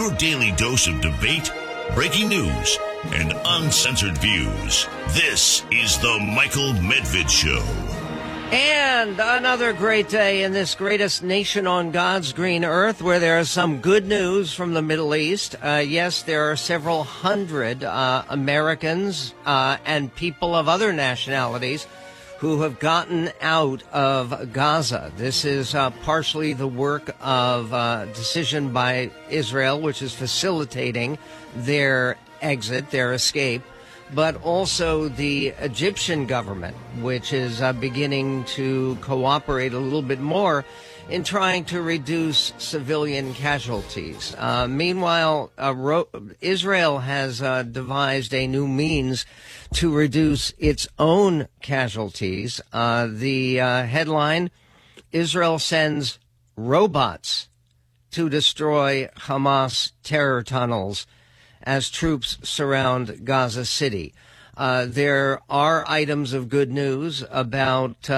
your daily dose of debate, breaking news, and uncensored views. This is the Michael Medved Show. And another great day in this greatest nation on God's green earth where there is some good news from the Middle East. Uh, yes, there are several hundred uh, Americans uh, and people of other nationalities who have gotten out of Gaza. This is uh, partially the work of uh, decision by Israel, which is facilitating their exit, their escape but also the Egyptian government, which is uh, beginning to cooperate a little bit more in trying to reduce civilian casualties. Uh, meanwhile, uh, Ro- Israel has uh, devised a new means to reduce its own casualties. Uh, the uh, headline Israel sends robots to destroy Hamas terror tunnels as troops surround Gaza City. Uh, there are items of good news about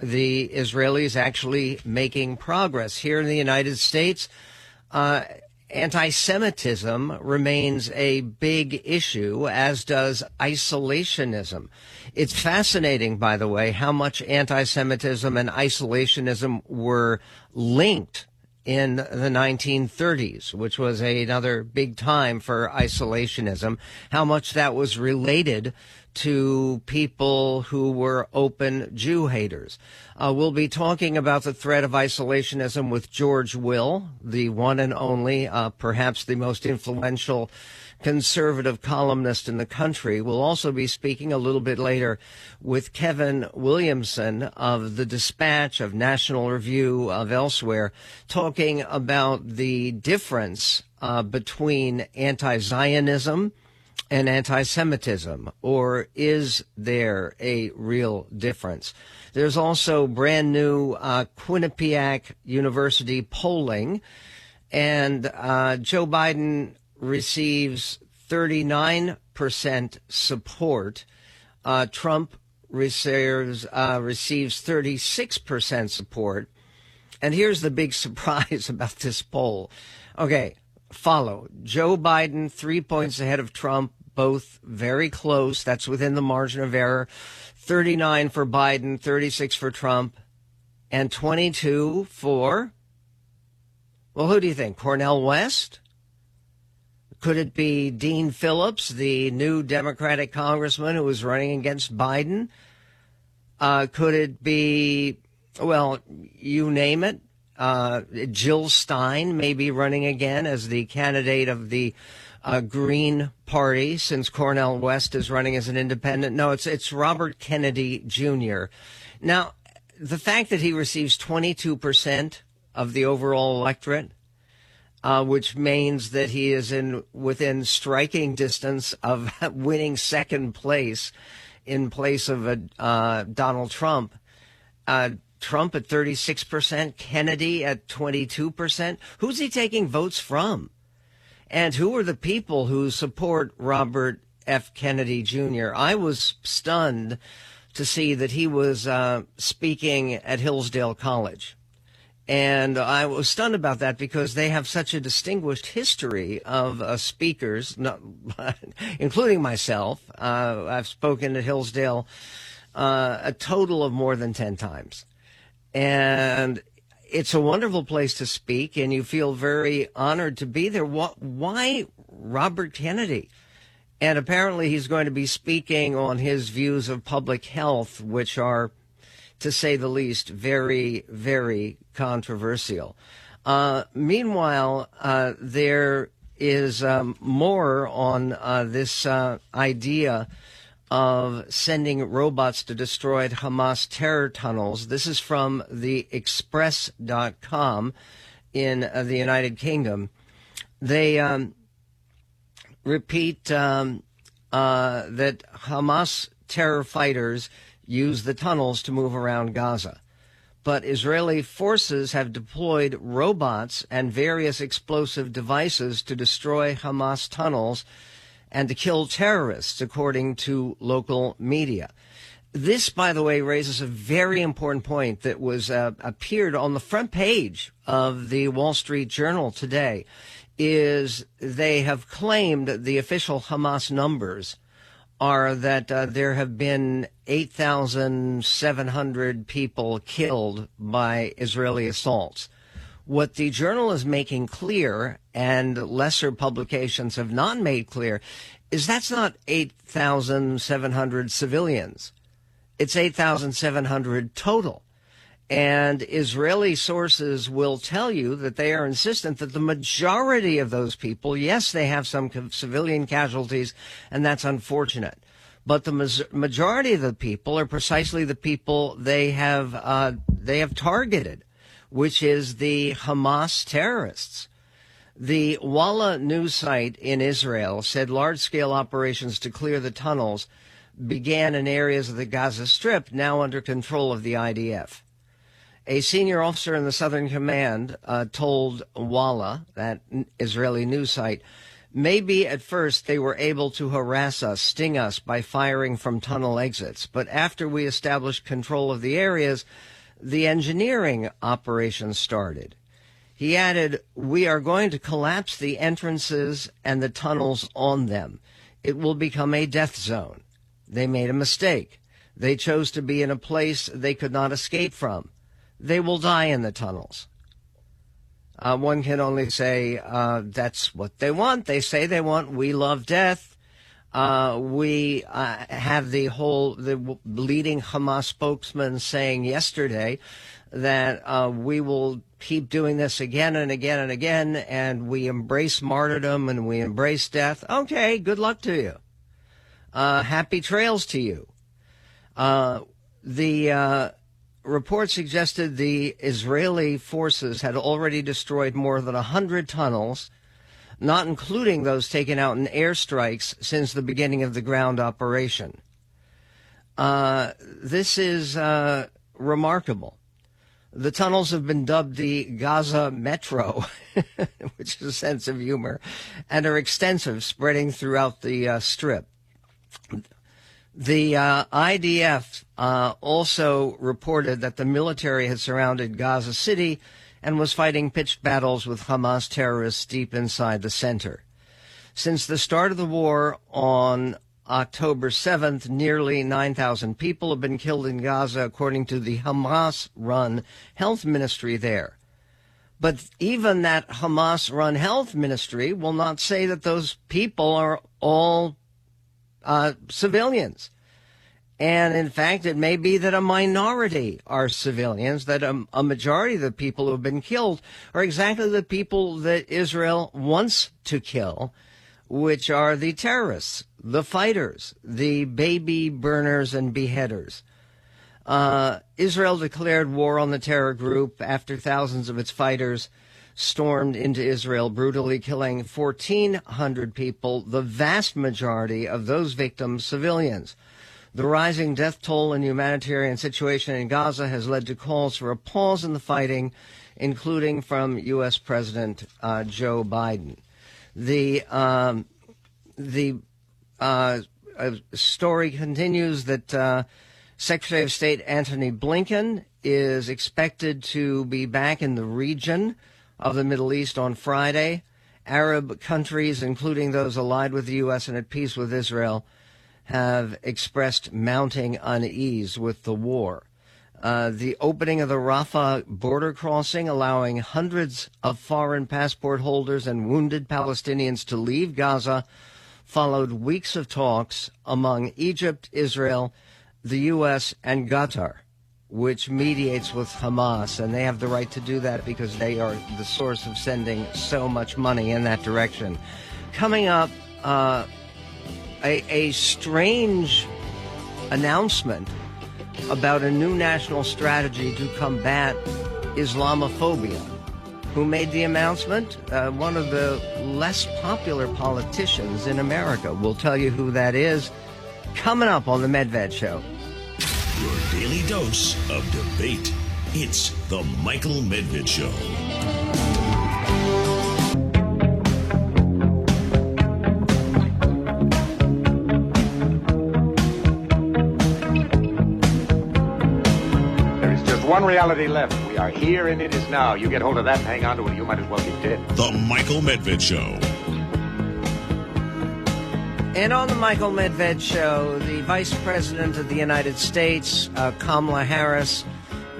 the Israelis actually making progress. Here in the United States, uh, anti Semitism remains a big issue, as does isolationism. It's fascinating, by the way, how much anti Semitism and isolationism were linked in the 1930s, which was a, another big time for isolationism, how much that was related to people who were open Jew haters. Uh, we'll be talking about the threat of isolationism with George Will, the one and only, uh, perhaps the most influential conservative columnist in the country. We'll also be speaking a little bit later with Kevin Williamson of the Dispatch, of National Review, of elsewhere, talking about the difference uh, between anti Zionism and anti Semitism, or is there a real difference? There's also brand new uh, Quinnipiac University polling, and uh, Joe Biden receives 39% support. Uh, Trump receives, uh, receives 36% support. And here's the big surprise about this poll. Okay, follow. Joe Biden, three points ahead of Trump, both very close. That's within the margin of error. 39 for Biden, 36 for Trump, and 22 for, well, who do you think? Cornel West? Could it be Dean Phillips, the new Democratic congressman who was running against Biden? Uh, could it be, well, you name it? Uh, Jill Stein may be running again as the candidate of the uh, Green Party since Cornel West is running as an independent. No, it's it's Robert Kennedy Jr. Now, the fact that he receives 22 percent of the overall electorate uh, which means that he is in within striking distance of winning second place in place of a, uh, Donald Trump. Trump at 36%, Kennedy at 22%. Who's he taking votes from? And who are the people who support Robert F. Kennedy Jr.? I was stunned to see that he was uh, speaking at Hillsdale College. And I was stunned about that because they have such a distinguished history of uh, speakers, not, including myself. Uh, I've spoken at Hillsdale uh, a total of more than 10 times. And it's a wonderful place to speak, and you feel very honored to be there. Why Robert Kennedy? And apparently, he's going to be speaking on his views of public health, which are to say the least, very, very controversial. Uh, meanwhile, uh, there is um, more on uh, this uh, idea of sending robots to destroy Hamas terror tunnels. This is from the Express.com in uh, the United Kingdom. They um, repeat um, uh, that Hamas terror fighters use the tunnels to move around Gaza. But Israeli forces have deployed robots and various explosive devices to destroy Hamas tunnels and to kill terrorists, according to local media. This, by the way, raises a very important point that was uh, appeared on the front page of the Wall Street Journal today. is they have claimed the official Hamas numbers are that uh, there have been 8,700 people killed by Israeli assaults. What the journal is making clear, and lesser publications have not made clear, is that's not 8,700 civilians. It's 8,700 total. And Israeli sources will tell you that they are insistent that the majority of those people, yes, they have some civilian casualties, and that's unfortunate. But the majority of the people are precisely the people they have uh, they have targeted, which is the Hamas terrorists. The Walla news site in Israel said large scale operations to clear the tunnels began in areas of the Gaza Strip now under control of the IDF. A senior officer in the Southern Command uh, told Walla, that Israeli news site, maybe at first they were able to harass us, sting us by firing from tunnel exits, but after we established control of the areas, the engineering operation started. He added, We are going to collapse the entrances and the tunnels on them. It will become a death zone. They made a mistake. They chose to be in a place they could not escape from they will die in the tunnels. Uh, one can only say uh, that's what they want. They say they want we love death. Uh, we uh, have the whole the leading Hamas spokesman saying yesterday that uh, we will keep doing this again and again and again, and we embrace martyrdom and we embrace death. Okay, good luck to you. Uh, happy trails to you. the report suggested the Israeli forces had already destroyed more than 100 tunnels, not including those taken out in airstrikes since the beginning of the ground operation. Uh, this is uh, remarkable. The tunnels have been dubbed the Gaza Metro, which is a sense of humor, and are extensive, spreading throughout the uh, strip. The uh, IDF uh, also reported that the military had surrounded Gaza City and was fighting pitched battles with Hamas terrorists deep inside the center. Since the start of the war on October 7th, nearly 9,000 people have been killed in Gaza, according to the Hamas run health ministry there. But even that Hamas run health ministry will not say that those people are all uh, civilians. And in fact, it may be that a minority are civilians, that a, a, majority of the people who have been killed are exactly the people that Israel wants to kill, which are the terrorists, the fighters, the baby burners and beheaders. Uh, Israel declared war on the terror group after thousands of its fighters stormed into Israel, brutally killing 1,400 people, the vast majority of those victims civilians. The rising death toll and humanitarian situation in Gaza has led to calls for a pause in the fighting, including from U.S. President uh, Joe Biden. The um, the uh, story continues that uh, Secretary of State Antony Blinken is expected to be back in the region of the Middle East on Friday. Arab countries, including those allied with the U.S. and at peace with Israel, have expressed mounting unease with the war. Uh, the opening of the Rafah border crossing, allowing hundreds of foreign passport holders and wounded Palestinians to leave Gaza, followed weeks of talks among Egypt, Israel, the U.S., and Qatar which mediates with Hamas, and they have the right to do that because they are the source of sending so much money in that direction. Coming up, uh, a, a strange announcement about a new national strategy to combat Islamophobia. Who made the announcement? Uh, one of the less popular politicians in America. We'll tell you who that is coming up on the Medved Show. Your daily dose of debate. It's the Michael Medved Show. One reality left. We are here and it is now. You get hold of that and hang on to it. You might as well be dead. The Michael Medved Show. And on the Michael Medved show, the Vice President of the United States, uh, Kamala Harris,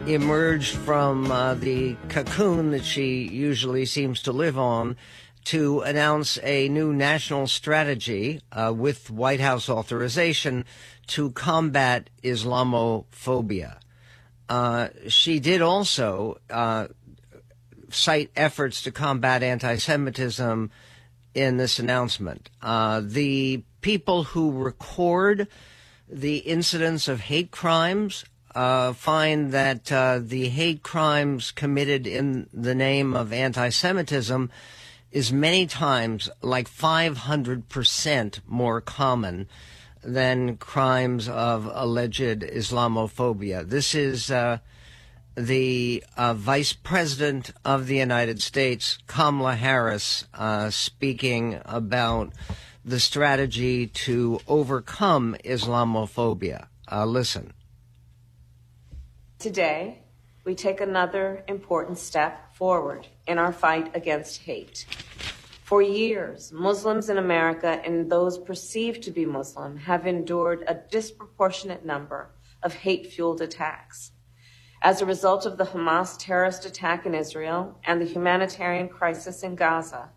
emerged from uh, the cocoon that she usually seems to live on to announce a new national strategy uh, with White House authorization to combat Islamophobia. Uh, she did also uh, cite efforts to combat anti Semitism in this announcement. Uh, the people who record the incidents of hate crimes uh, find that uh, the hate crimes committed in the name of anti Semitism is many times like 500% more common than crimes of alleged Islamophobia. This is uh, the uh, Vice President of the United States, Kamala Harris, uh, speaking about the strategy to overcome Islamophobia. Uh, listen. Today, we take another important step forward in our fight against hate. For years, Muslims in America and those perceived to be Muslim have endured a disproportionate number of hate fueled attacks. As a result of the Hamas terrorist attack in Israel and the humanitarian crisis in Gaza,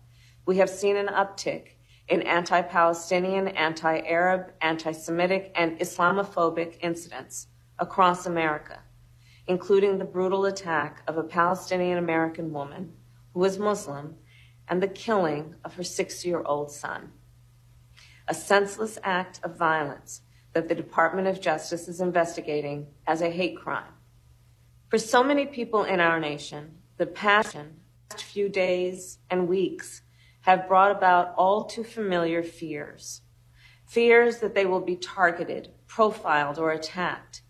we have seen an uptick in anti Palestinian, anti Arab, anti Semitic, and Islamophobic incidents across America including the brutal attack of a Palestinian American woman who was Muslim and the killing of her six year old son. A senseless act of violence that the Department of Justice is investigating as a hate crime. For so many people in our nation, the past few days and weeks have brought about all too familiar fears. Fears that they will be targeted, profiled, or attacked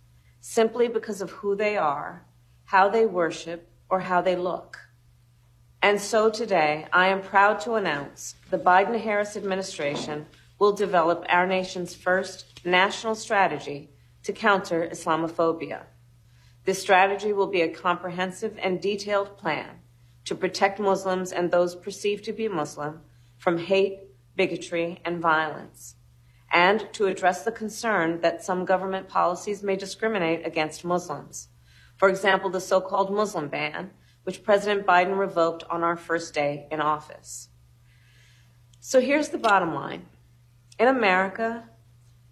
simply because of who they are, how they worship, or how they look. And so today, I am proud to announce the Biden Harris administration will develop our nation's first national strategy to counter Islamophobia. This strategy will be a comprehensive and detailed plan to protect Muslims and those perceived to be Muslim from hate, bigotry, and violence and to address the concern that some government policies may discriminate against Muslims. For example, the so called Muslim ban, which President Biden revoked on our first day in office. So here's the bottom line In America,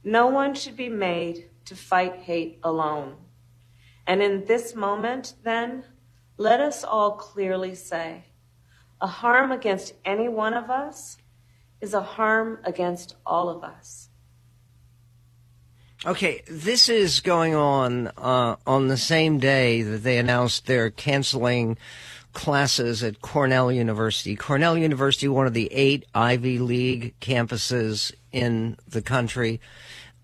no one should be made to fight hate alone. And in this moment, then, let us all clearly say a harm against any one of us is a harm against all of us. Okay, this is going on uh, on the same day that they announced they're canceling classes at Cornell University. Cornell University, one of the eight Ivy League campuses in the country,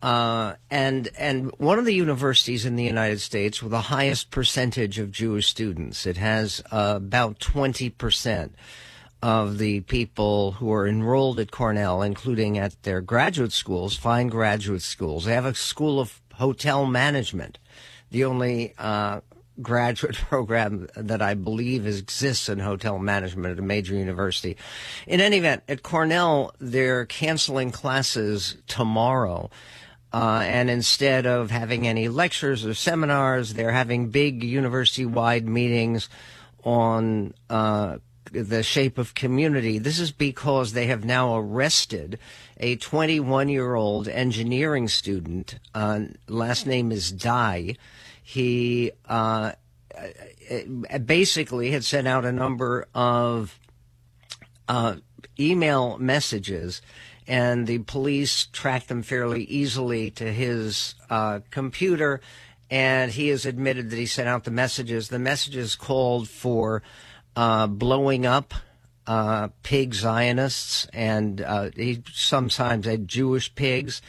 uh, and and one of the universities in the United States with the highest percentage of Jewish students. It has uh, about twenty percent of the people who are enrolled at Cornell, including at their graduate schools, fine graduate schools. They have a school of hotel management, the only uh, graduate program that I believe exists in hotel management at a major university. In any event, at Cornell, they're canceling classes tomorrow. Uh, and instead of having any lectures or seminars, they're having big university wide meetings on uh, the shape of community. This is because they have now arrested a 21 year old engineering student. Uh, last name is Dye. He uh, uh, basically had sent out a number of uh, email messages. And the police tracked them fairly easily to his uh, computer, and he has admitted that he sent out the messages. The messages called for uh, blowing up uh, pig Zionists, and uh, he sometimes had Jewish pigs.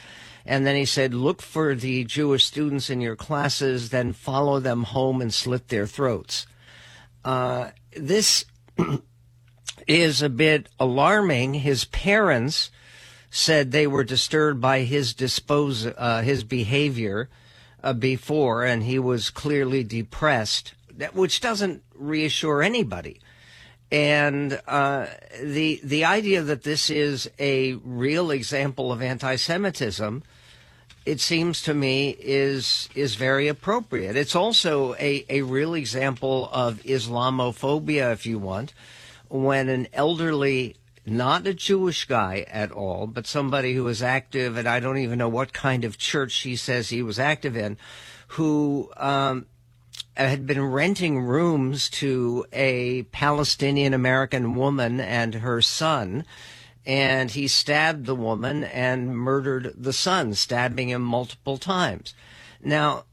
And then he said, Look for the Jewish students in your classes, then follow them home and slit their throats. Uh, this is a bit alarming. His parents said they were disturbed by his dispose uh, his behavior uh, before, and he was clearly depressed which doesn't reassure anybody. And uh, the the idea that this is a real example of anti-Semitism, it seems to me, is is very appropriate. It's also a, a real example of Islamophobia, if you want, when an elderly not a Jewish guy at all, but somebody who was active, and I don't even know what kind of church he says he was active in, who um, had been renting rooms to a Palestinian American woman and her son. And he stabbed the woman and murdered the son, stabbing him multiple times. Now,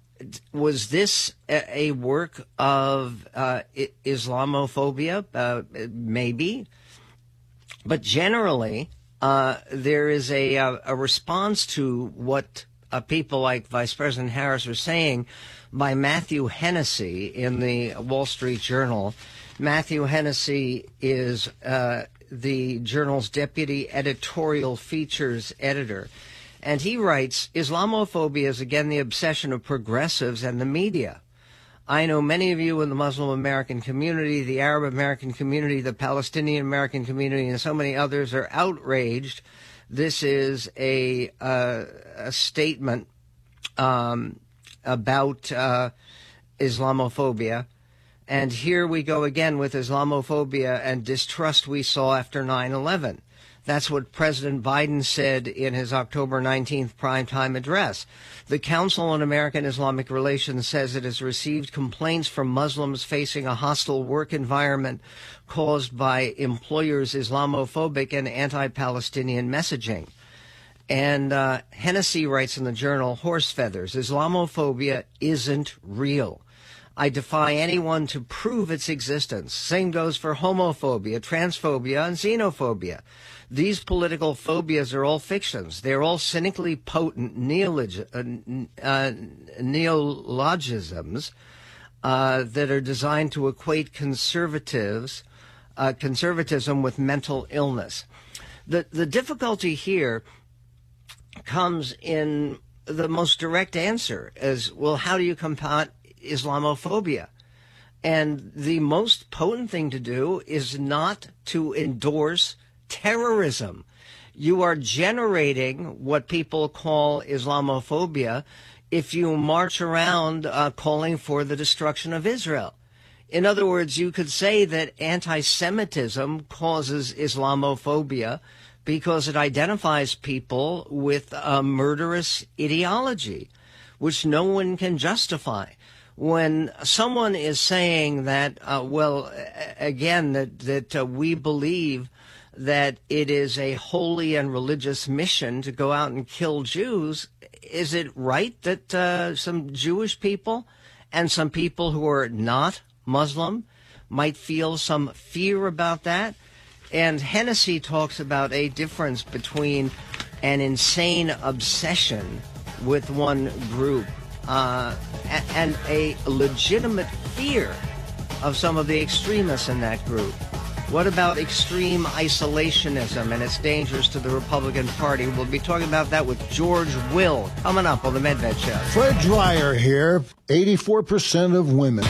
was this a, work of uh, Islamophobia? Uh, maybe. But generally, uh, there is a, a, a, response to what uh, people like Vice President Harris are saying by Matthew Hennessy in the Wall Street Journal. Matthew Hennessy is uh, the journal's deputy editorial features editor. And he writes Islamophobia is again the obsession of progressives and the media. I know many of you in the Muslim American community, the Arab American community, the Palestinian American community, and so many others are outraged. This is a, uh, a statement um, about uh, Islamophobia. And here we go again with Islamophobia and distrust we saw after 9 11. That's what President Biden said in his October 19th primetime address. The Council on American Islamic Relations says it has received complaints from Muslims facing a hostile work environment caused by employers' Islamophobic and anti Palestinian messaging. And uh, Hennessy writes in the journal Horse Feathers Islamophobia isn't real. I defy anyone to prove its existence. Same goes for homophobia, transphobia, and xenophobia. These political phobias are all fictions. They're all cynically potent neolog- uh, uh, neologisms uh, that are designed to equate conservatives, uh, conservatism with mental illness. The the difficulty here comes in the most direct answer: is well, how do you combat Islamophobia? And the most potent thing to do is not to endorse terrorism. You are generating what people call Islamophobia if you march around uh, calling for the destruction of Israel. In other words, you could say that anti Semitism causes Islamophobia because it identifies people with a murderous ideology, which no one can justify. When someone is saying that, uh, well, again, that, that uh, we believe that it is a holy and religious mission to go out and kill Jews, is it right that uh, some Jewish people and some people who are not Muslim might feel some fear about that? And Hennessy talks about a difference between an insane obsession with one group uh, and a legitimate fear of some of the extremists in that group. What about extreme isolationism and its dangers to the Republican Party? We'll be talking about that with George Will coming up on the Medved Show. Fred Dryer here. 84% of women.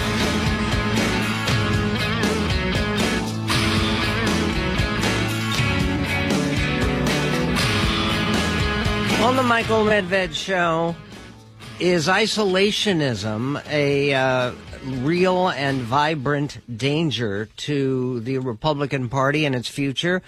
On the Michael Medved Show, is isolationism a uh, real and vibrant danger to the Republican Party and its future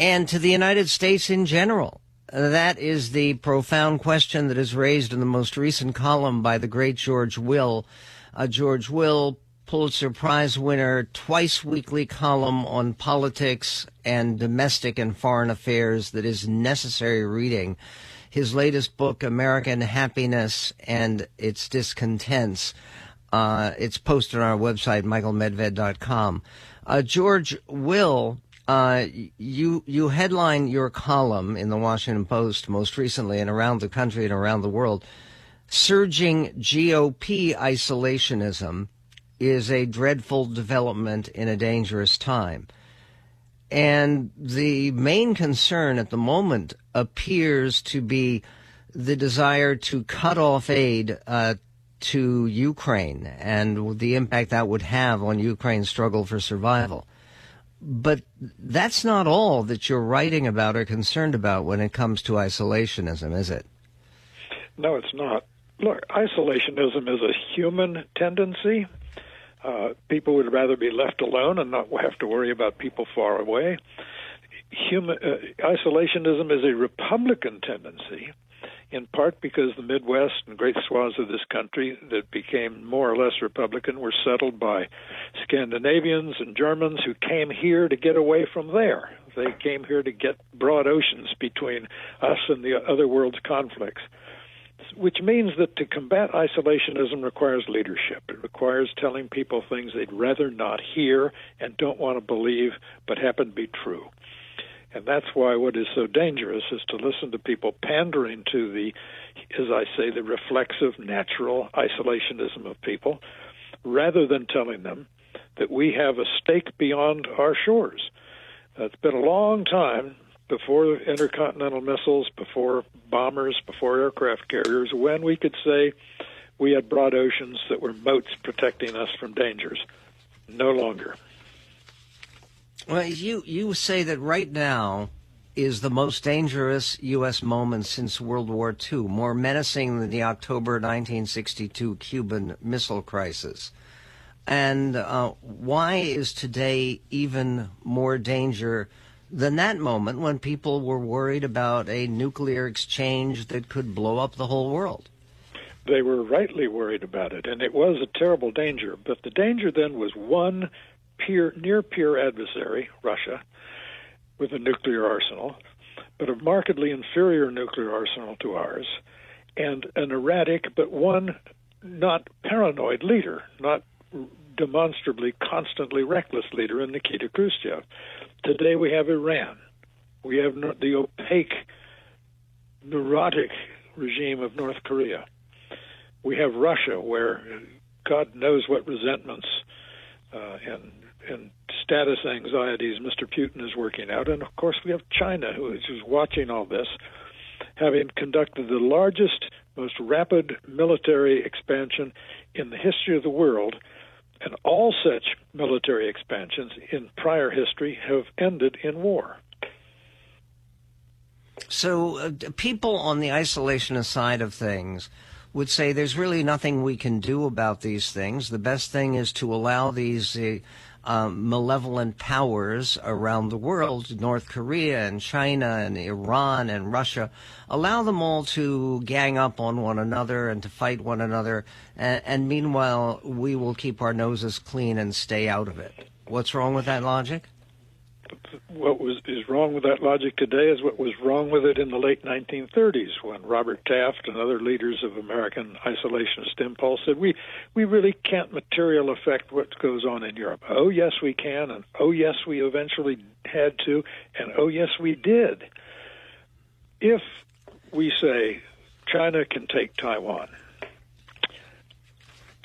and to the United States in general? That is the profound question that is raised in the most recent column by the great George Will. Uh, George Will, Pulitzer Prize winner, twice weekly column on politics and domestic and foreign affairs that is necessary reading. His latest book, American Happiness and Its Discontents, uh, it's posted on our website, michaelmedved.com. Uh, George Will, uh, you you headline your column in the Washington Post most recently and around the country and around the world. Surging GOP isolationism is a dreadful development in a dangerous time. And the main concern at the moment appears to be the desire to cut off aid uh, to Ukraine and the impact that would have on Ukraine's struggle for survival. But that's not all that you're writing about or concerned about when it comes to isolationism, is it? No, it's not. Look, isolationism is a human tendency. Uh, people would rather be left alone and not have to worry about people far away. Human uh, isolationism is a Republican tendency in part because the Midwest and great swaths of this country that became more or less Republican were settled by Scandinavians and Germans who came here to get away from there. They came here to get broad oceans between us and the other world's conflicts. Which means that to combat isolationism requires leadership. It requires telling people things they'd rather not hear and don't want to believe, but happen to be true. And that's why what is so dangerous is to listen to people pandering to the, as I say, the reflexive, natural isolationism of people, rather than telling them that we have a stake beyond our shores. Uh, it's been a long time before intercontinental missiles, before bombers, before aircraft carriers, when we could say we had broad oceans that were moats protecting us from dangers. No longer. Well, you you say that right now is the most dangerous U.S. moment since World War II, more menacing than the October 1962 Cuban Missile Crisis. And uh, why is today even more danger than that moment when people were worried about a nuclear exchange that could blow up the whole world? They were rightly worried about it, and it was a terrible danger. But the danger then was one peer, near peer adversary, Russia, with a nuclear arsenal, but a markedly inferior nuclear arsenal to ours, and an erratic but one not paranoid leader, not demonstrably constantly reckless leader in Nikita Khrushchev. Today we have Iran. We have the opaque, neurotic regime of North Korea. We have Russia, where God knows what resentments uh, and and status anxieties Mr. Putin is working out. And of course, we have China, who is watching all this, having conducted the largest, most rapid military expansion in the history of the world. And all such military expansions in prior history have ended in war. So, uh, people on the isolationist side of things would say there's really nothing we can do about these things. The best thing is to allow these uh, um, malevolent powers around the world, North Korea and China and Iran and Russia, allow them all to gang up on one another and to fight one another. And, and meanwhile, we will keep our noses clean and stay out of it. What's wrong with that logic? What was is wrong with that logic today is what was wrong with it in the late 1930s when Robert Taft and other leaders of American isolationist impulse said we we really can't material affect what goes on in Europe. Oh yes we can and oh yes we eventually had to and oh yes we did. If we say China can take Taiwan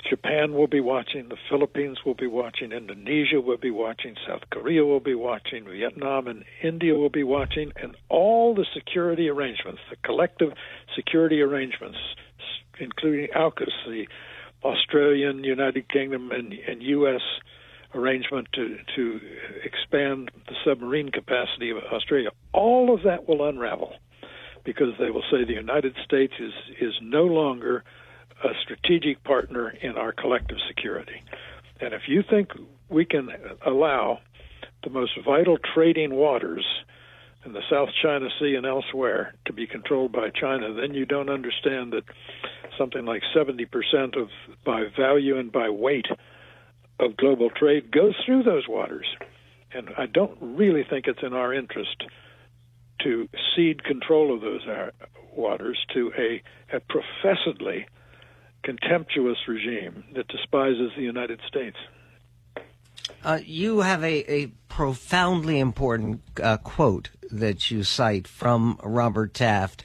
Japan will be watching, the Philippines will be watching, Indonesia will be watching, South Korea will be watching, Vietnam and India will be watching, and all the security arrangements, the collective security arrangements, including AUKUS, the Australian, United Kingdom, and, and U.S. arrangement to, to expand the submarine capacity of Australia, all of that will unravel because they will say the United States is, is no longer – a strategic partner in our collective security. And if you think we can allow the most vital trading waters in the South China Sea and elsewhere to be controlled by China, then you don't understand that something like 70% of by value and by weight of global trade goes through those waters. And I don't really think it's in our interest to cede control of those uh, waters to a, a professedly contemptuous regime that despises the United States. Uh, you have a, a profoundly important uh, quote that you cite from Robert Taft,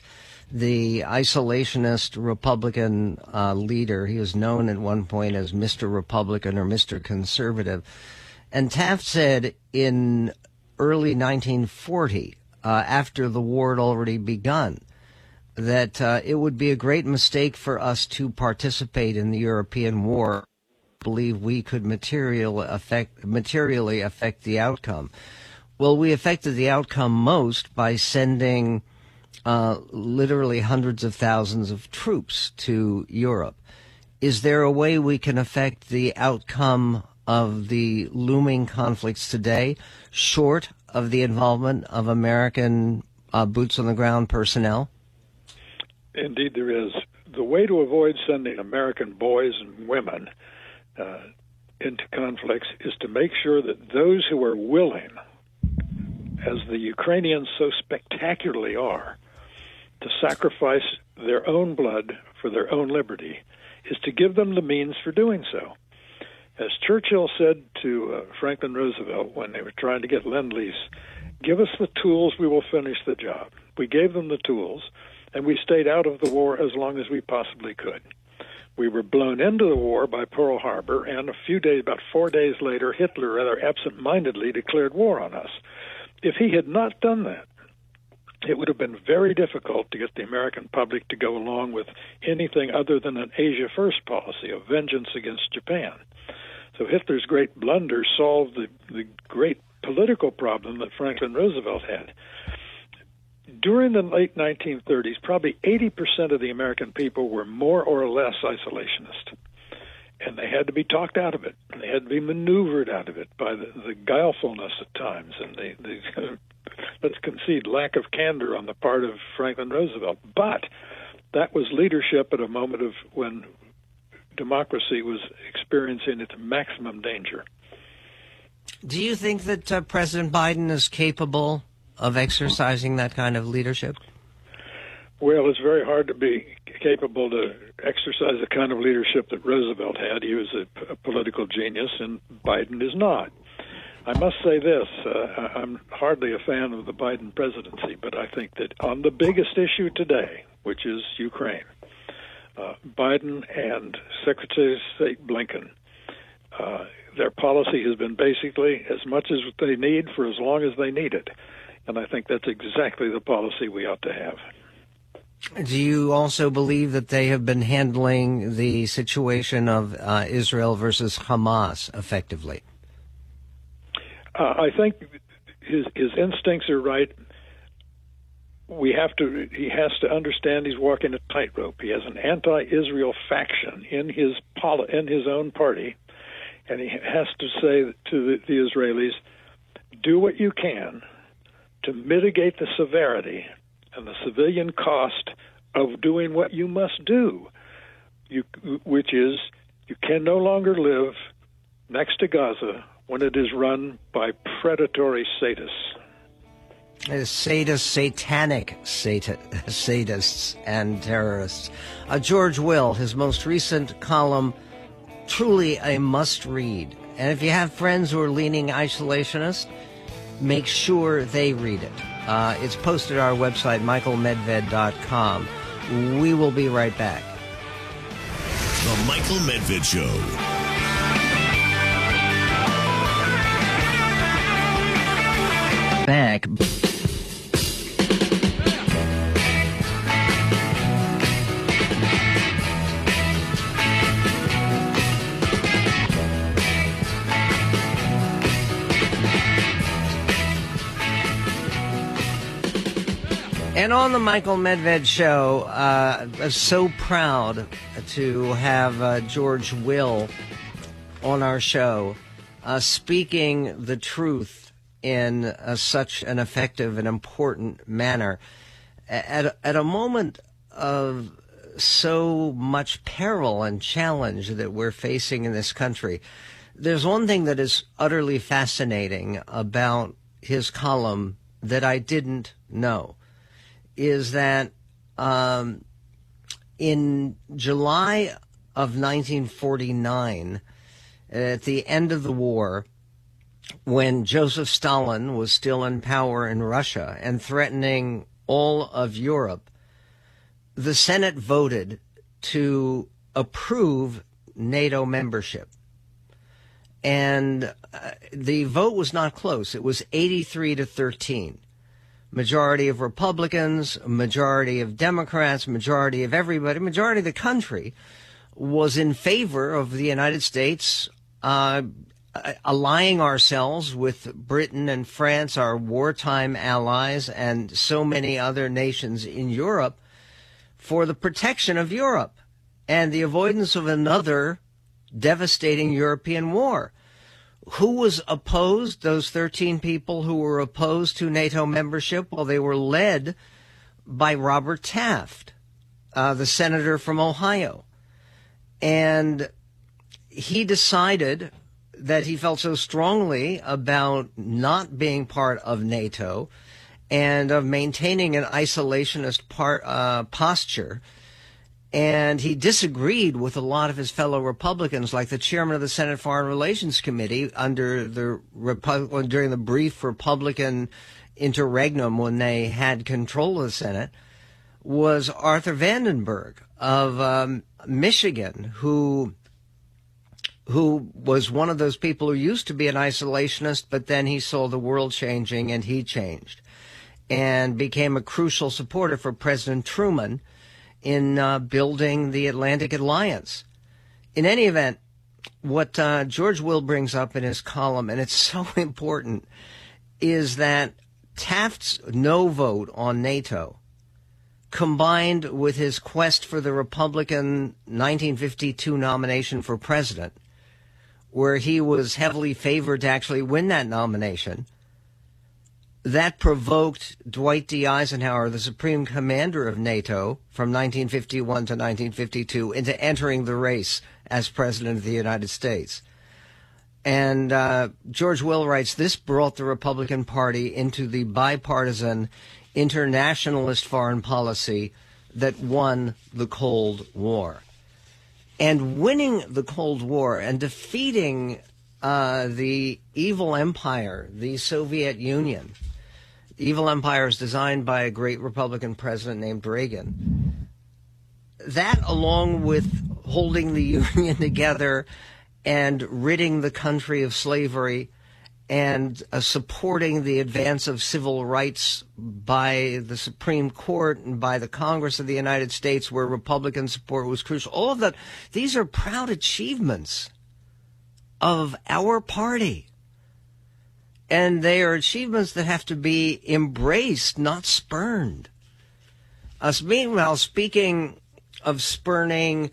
the isolationist Republican uh, leader. He was known at one point as Mr. Republican or Mr. Conservative. And Taft said in early 1940, uh, after the war had already begun, that uh, it would be a great mistake for us to participate in the European war. Believe we could material affect, materially affect the outcome. Well, we affected the outcome most by sending uh, literally hundreds of thousands of troops to Europe. Is there a way we can affect the outcome of the looming conflicts today, short of the involvement of American uh, boots on the ground personnel? Indeed, there is. The way to avoid sending American boys and women uh, into conflicts is to make sure that those who are willing, as the Ukrainians so spectacularly are, to sacrifice their own blood for their own liberty, is to give them the means for doing so. As Churchill said to uh, Franklin Roosevelt when they were trying to get Lend Lease, give us the tools, we will finish the job. We gave them the tools, and we stayed out of the war as long as we possibly could. We were blown into the war by Pearl Harbor, and a few days, about four days later, Hitler rather absent mindedly declared war on us. If he had not done that, it would have been very difficult to get the American public to go along with anything other than an Asia First policy of vengeance against Japan. So Hitler's great blunder solved the, the great political problem that Franklin Roosevelt had during the late 1930s, probably 80% of the American people were more or less isolationist. And they had to be talked out of it. They had to be maneuvered out of it by the, the guilefulness at times and the, the let's concede, lack of candor on the part of Franklin Roosevelt. But that was leadership at a moment of when democracy was experiencing its maximum danger. Do you think that uh, President Biden is capable of exercising that kind of leadership? Well, it's very hard to be capable to exercise the kind of leadership that Roosevelt had. He was a, political genius, and Biden is not. I must say this uh, I'm hardly a fan of the Biden presidency, but I think that on the biggest issue today, which is Ukraine, uh, Biden and Secretary of State Blinken, uh, their policy has been basically as much as they need for as long as they need it. And I think that's exactly the policy we ought to have. Do you also believe that they have been handling the situation of uh, Israel versus Hamas effectively? Uh, I think his his instincts are right. We have to. He has to understand he's walking a tightrope. He has an anti-Israel faction in his poli- in his own party, and he has to say to the, the Israelis, "Do what you can to mitigate the severity and the civilian cost of doing what you must do, you, which is you can no longer live next to Gaza when it is run by predatory sadists. Sadists, satanic sadists, and terrorists. Uh, George Will, his most recent column, truly a must read. And if you have friends who are leaning isolationist, make sure they read it. Uh, it's posted on our website, michaelmedved.com. We will be right back. The Michael Medved Show. And on the Michael Medved show, uh, I'm so proud to have uh, George Will on our show, uh, speaking the truth in uh, such an effective and important manner. At, at a moment of so much peril and challenge that we're facing in this country, there's one thing that is utterly fascinating about his column that I didn't know is that um, in July of 1949, at the end of the war, when Joseph Stalin was still in power in Russia and threatening all of Europe, the Senate voted to approve NATO membership. And uh, the vote was not close. It was 83 to 13 majority of Republicans, majority of Democrats, majority of everybody, majority of the country was in favor of the United States uh, allying ourselves with Britain and France, our wartime allies, and so many other nations in Europe for the protection of Europe and the avoidance of another devastating European war. Who was opposed? Those 13 people who were opposed to NATO membership? Well, they were led by Robert Taft, uh, the senator from Ohio. And he decided that he felt so strongly about not being part of NATO and of maintaining an isolationist part, uh, posture. And he disagreed with a lot of his fellow Republicans, like the chairman of the Senate Foreign Relations Committee under the Repu- during the brief Republican interregnum when they had control of the Senate, was Arthur Vandenberg of um, Michigan, who who was one of those people who used to be an isolationist, but then he saw the world changing and he changed and became a crucial supporter for President Truman in uh, building the Atlantic Alliance. In any event, what uh, George Will brings up in his column, and it's so important, is that Taft's no vote on NATO, combined with his quest for the Republican 1952 nomination for president, where he was heavily favored to actually win that nomination. That provoked Dwight D. Eisenhower, the supreme commander of NATO from 1951 to 1952, into entering the race as president of the United States. And uh, George Will writes this brought the Republican Party into the bipartisan internationalist foreign policy that won the Cold War and winning the Cold War and defeating uh, the evil empire, the Soviet Union. Evil empire is designed by a great Republican president named Reagan. That, along with holding the Union together and ridding the country of slavery, and uh, supporting the advance of civil rights by the Supreme Court and by the Congress of the United States, where Republican support was crucial. All of that, these are proud achievements of our party. And they are achievements that have to be embraced, not spurned. Us, meanwhile, speaking of spurning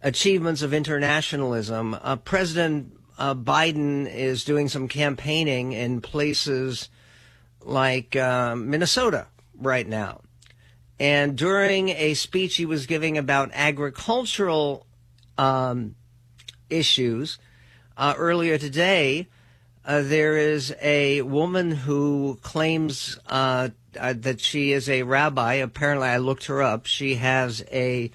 achievements of internationalism, uh, President uh, Biden is doing some campaigning in places like uh, Minnesota right now. And during a speech he was giving about agricultural um, issues uh, earlier today, uh, there is a woman who claims uh, uh, that she is a rabbi. Apparently, I looked her up. She has a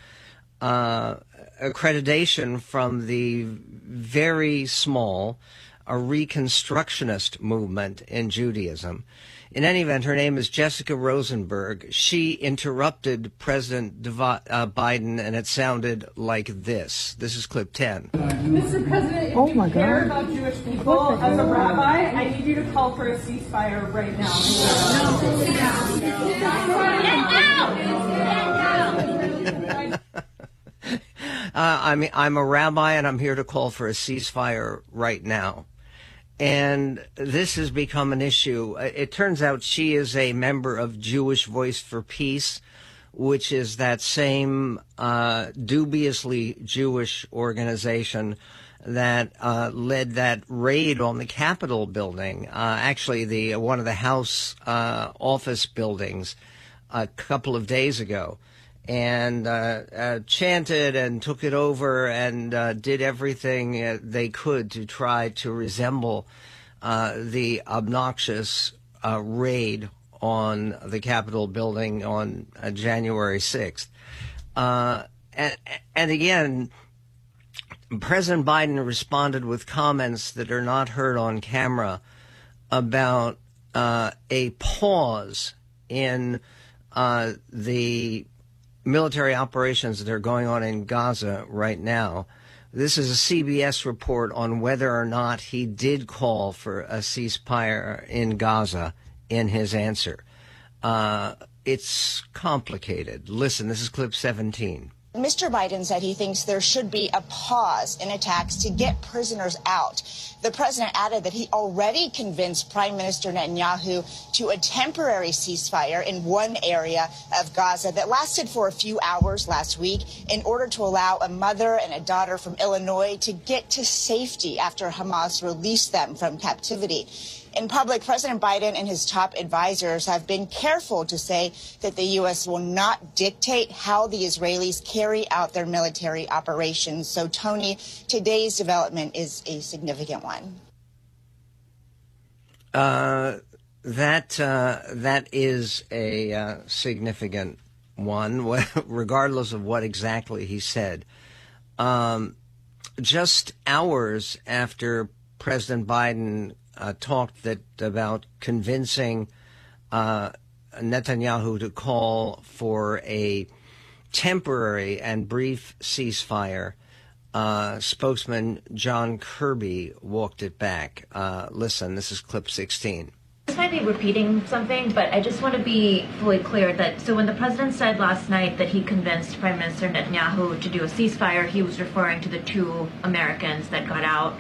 accreditation from the very small a reconstructionist movement in Judaism. In any event, her name is Jessica Rosenberg. She interrupted President Devi- uh, Biden, and it sounded like this. This is clip 10. Mr. President, if Oh you my care about Jewish people as a rabbi, I need you to call for a ceasefire right now. Uh, I mean, I'm a rabbi and I'm here to call for a ceasefire right now. And this has become an issue. Uh, It turns out she is a member of Jewish Voice for Peace, which is that same uh, dubiously Jewish organization that uh, led that raid on the Capitol building. Uh, actually, the one of the House uh, office buildings a couple of days ago and uh, uh, chanted and took it over and uh, did everything uh, they could to try to resemble uh, the obnoxious uh, raid on the Capitol building on January 6th. Uh, and, and again, President Biden responded with comments that are not heard on camera about a pause in the military operations that are going on in Gaza right now. This is a CBS report on whether or not he did call for a ceasefire in Gaza in his answer. Uh, it's complicated. Listen, this is clip 17. Mr. Biden said he thinks there should be a pause in attacks to get prisoners out. The president added that he already convinced Prime Minister Netanyahu to a temporary ceasefire in one area of Gaza that lasted for a few hours last week in order to allow a mother and a daughter from Illinois to get to safety after Hamas released them from captivity. In public, President Biden and his top advisors have been careful to say that the U.S. will not dictate how the Israelis carry out their military operations. So, Tony, today's development is a significant one. Uh, that uh, that is a uh, significant one, regardless of what exactly he said. Um, just hours after President Biden uh, talked that about convincing uh, Netanyahu to call for a temporary and brief ceasefire. Uh, spokesman John Kirby walked it back. Uh, listen, this is clip 16. This might be repeating something, but I just want to be fully clear that so when the president said last night that he convinced Prime Minister Netanyahu to do a ceasefire, he was referring to the two Americans that got out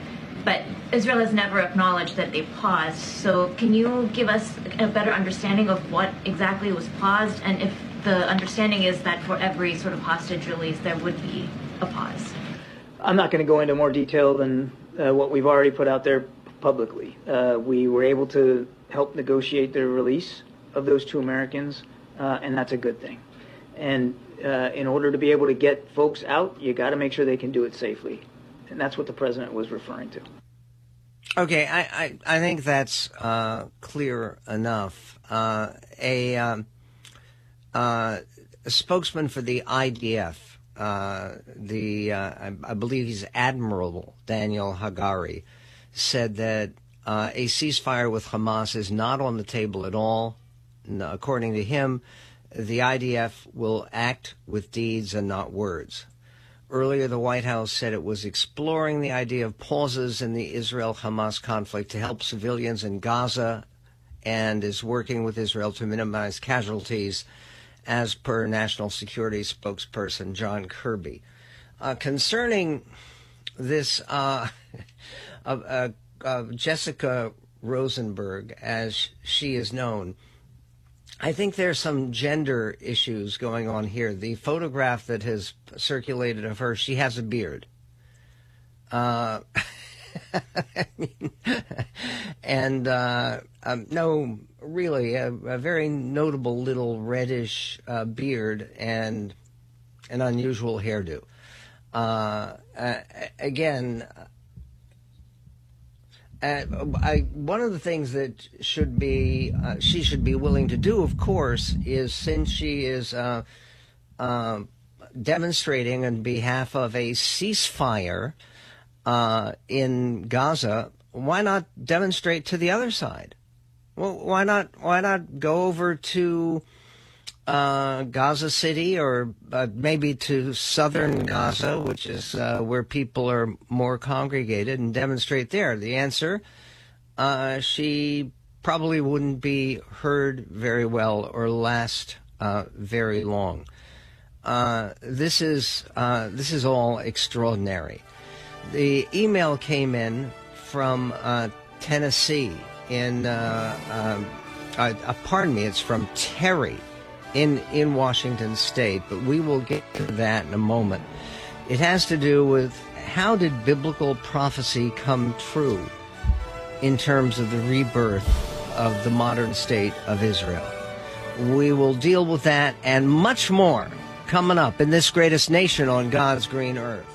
but Israel has never acknowledged that they paused. So, can you give us a better understanding of what exactly was paused, and if the understanding is that for every sort of hostage release, there would be a pause? I'm not going to go into more detail than uh, what we've already put out there publicly. Uh, we were able to help negotiate the release of those two Americans, uh, and that's a good thing. And uh, in order to be able to get folks out, you got to make sure they can do it safely and that's what the president was referring to. Okay, I, I, I think that's uh, clear enough. Uh, a, um, uh, a, spokesman for the IDF, uh, the uh, I, I, believe he's Admiral Daniel Hagari, said that uh, a ceasefire with Hamas is not on the table at all. according to him, the IDF will act with deeds and not words. Earlier, the White House said it was exploring the idea of pauses in the Israel Hamas conflict to help civilians in Gaza and is working with Israel to minimize casualties, as per National Security spokesperson John Kirby. Uh, concerning this, uh, uh, Jessica Rosenberg, as she is known, I think there's some gender issues going on here. The photograph that has circulated of her, she has a beard. Uh, and uh, um, no, really, a, a, very notable little reddish uh, beard and an unusual hairdo. Uh, again, uh, I, one of the things that should be uh, she should be willing to do, of course, is since she is uh, uh demonstrating on behalf of a ceasefire uh, in Gaza, why not demonstrate to the other side? Well, why not? Why not go over to uh, Gaza City or uh, maybe to southern Gaza, which is uh, where people are more congregated, and demonstrate there? The answer uh, she probably wouldn't be heard very well or last uh, very long. Uh, this is this is all extraordinary. The email came in from Tennessee. In pardon me, it's from Terry in, in Washington state, but we will get to that in a moment. It has to do with how did biblical prophecy come true in terms of the rebirth of the modern state of Israel. We will deal with that and much more coming up in this greatest nation on God's green earth.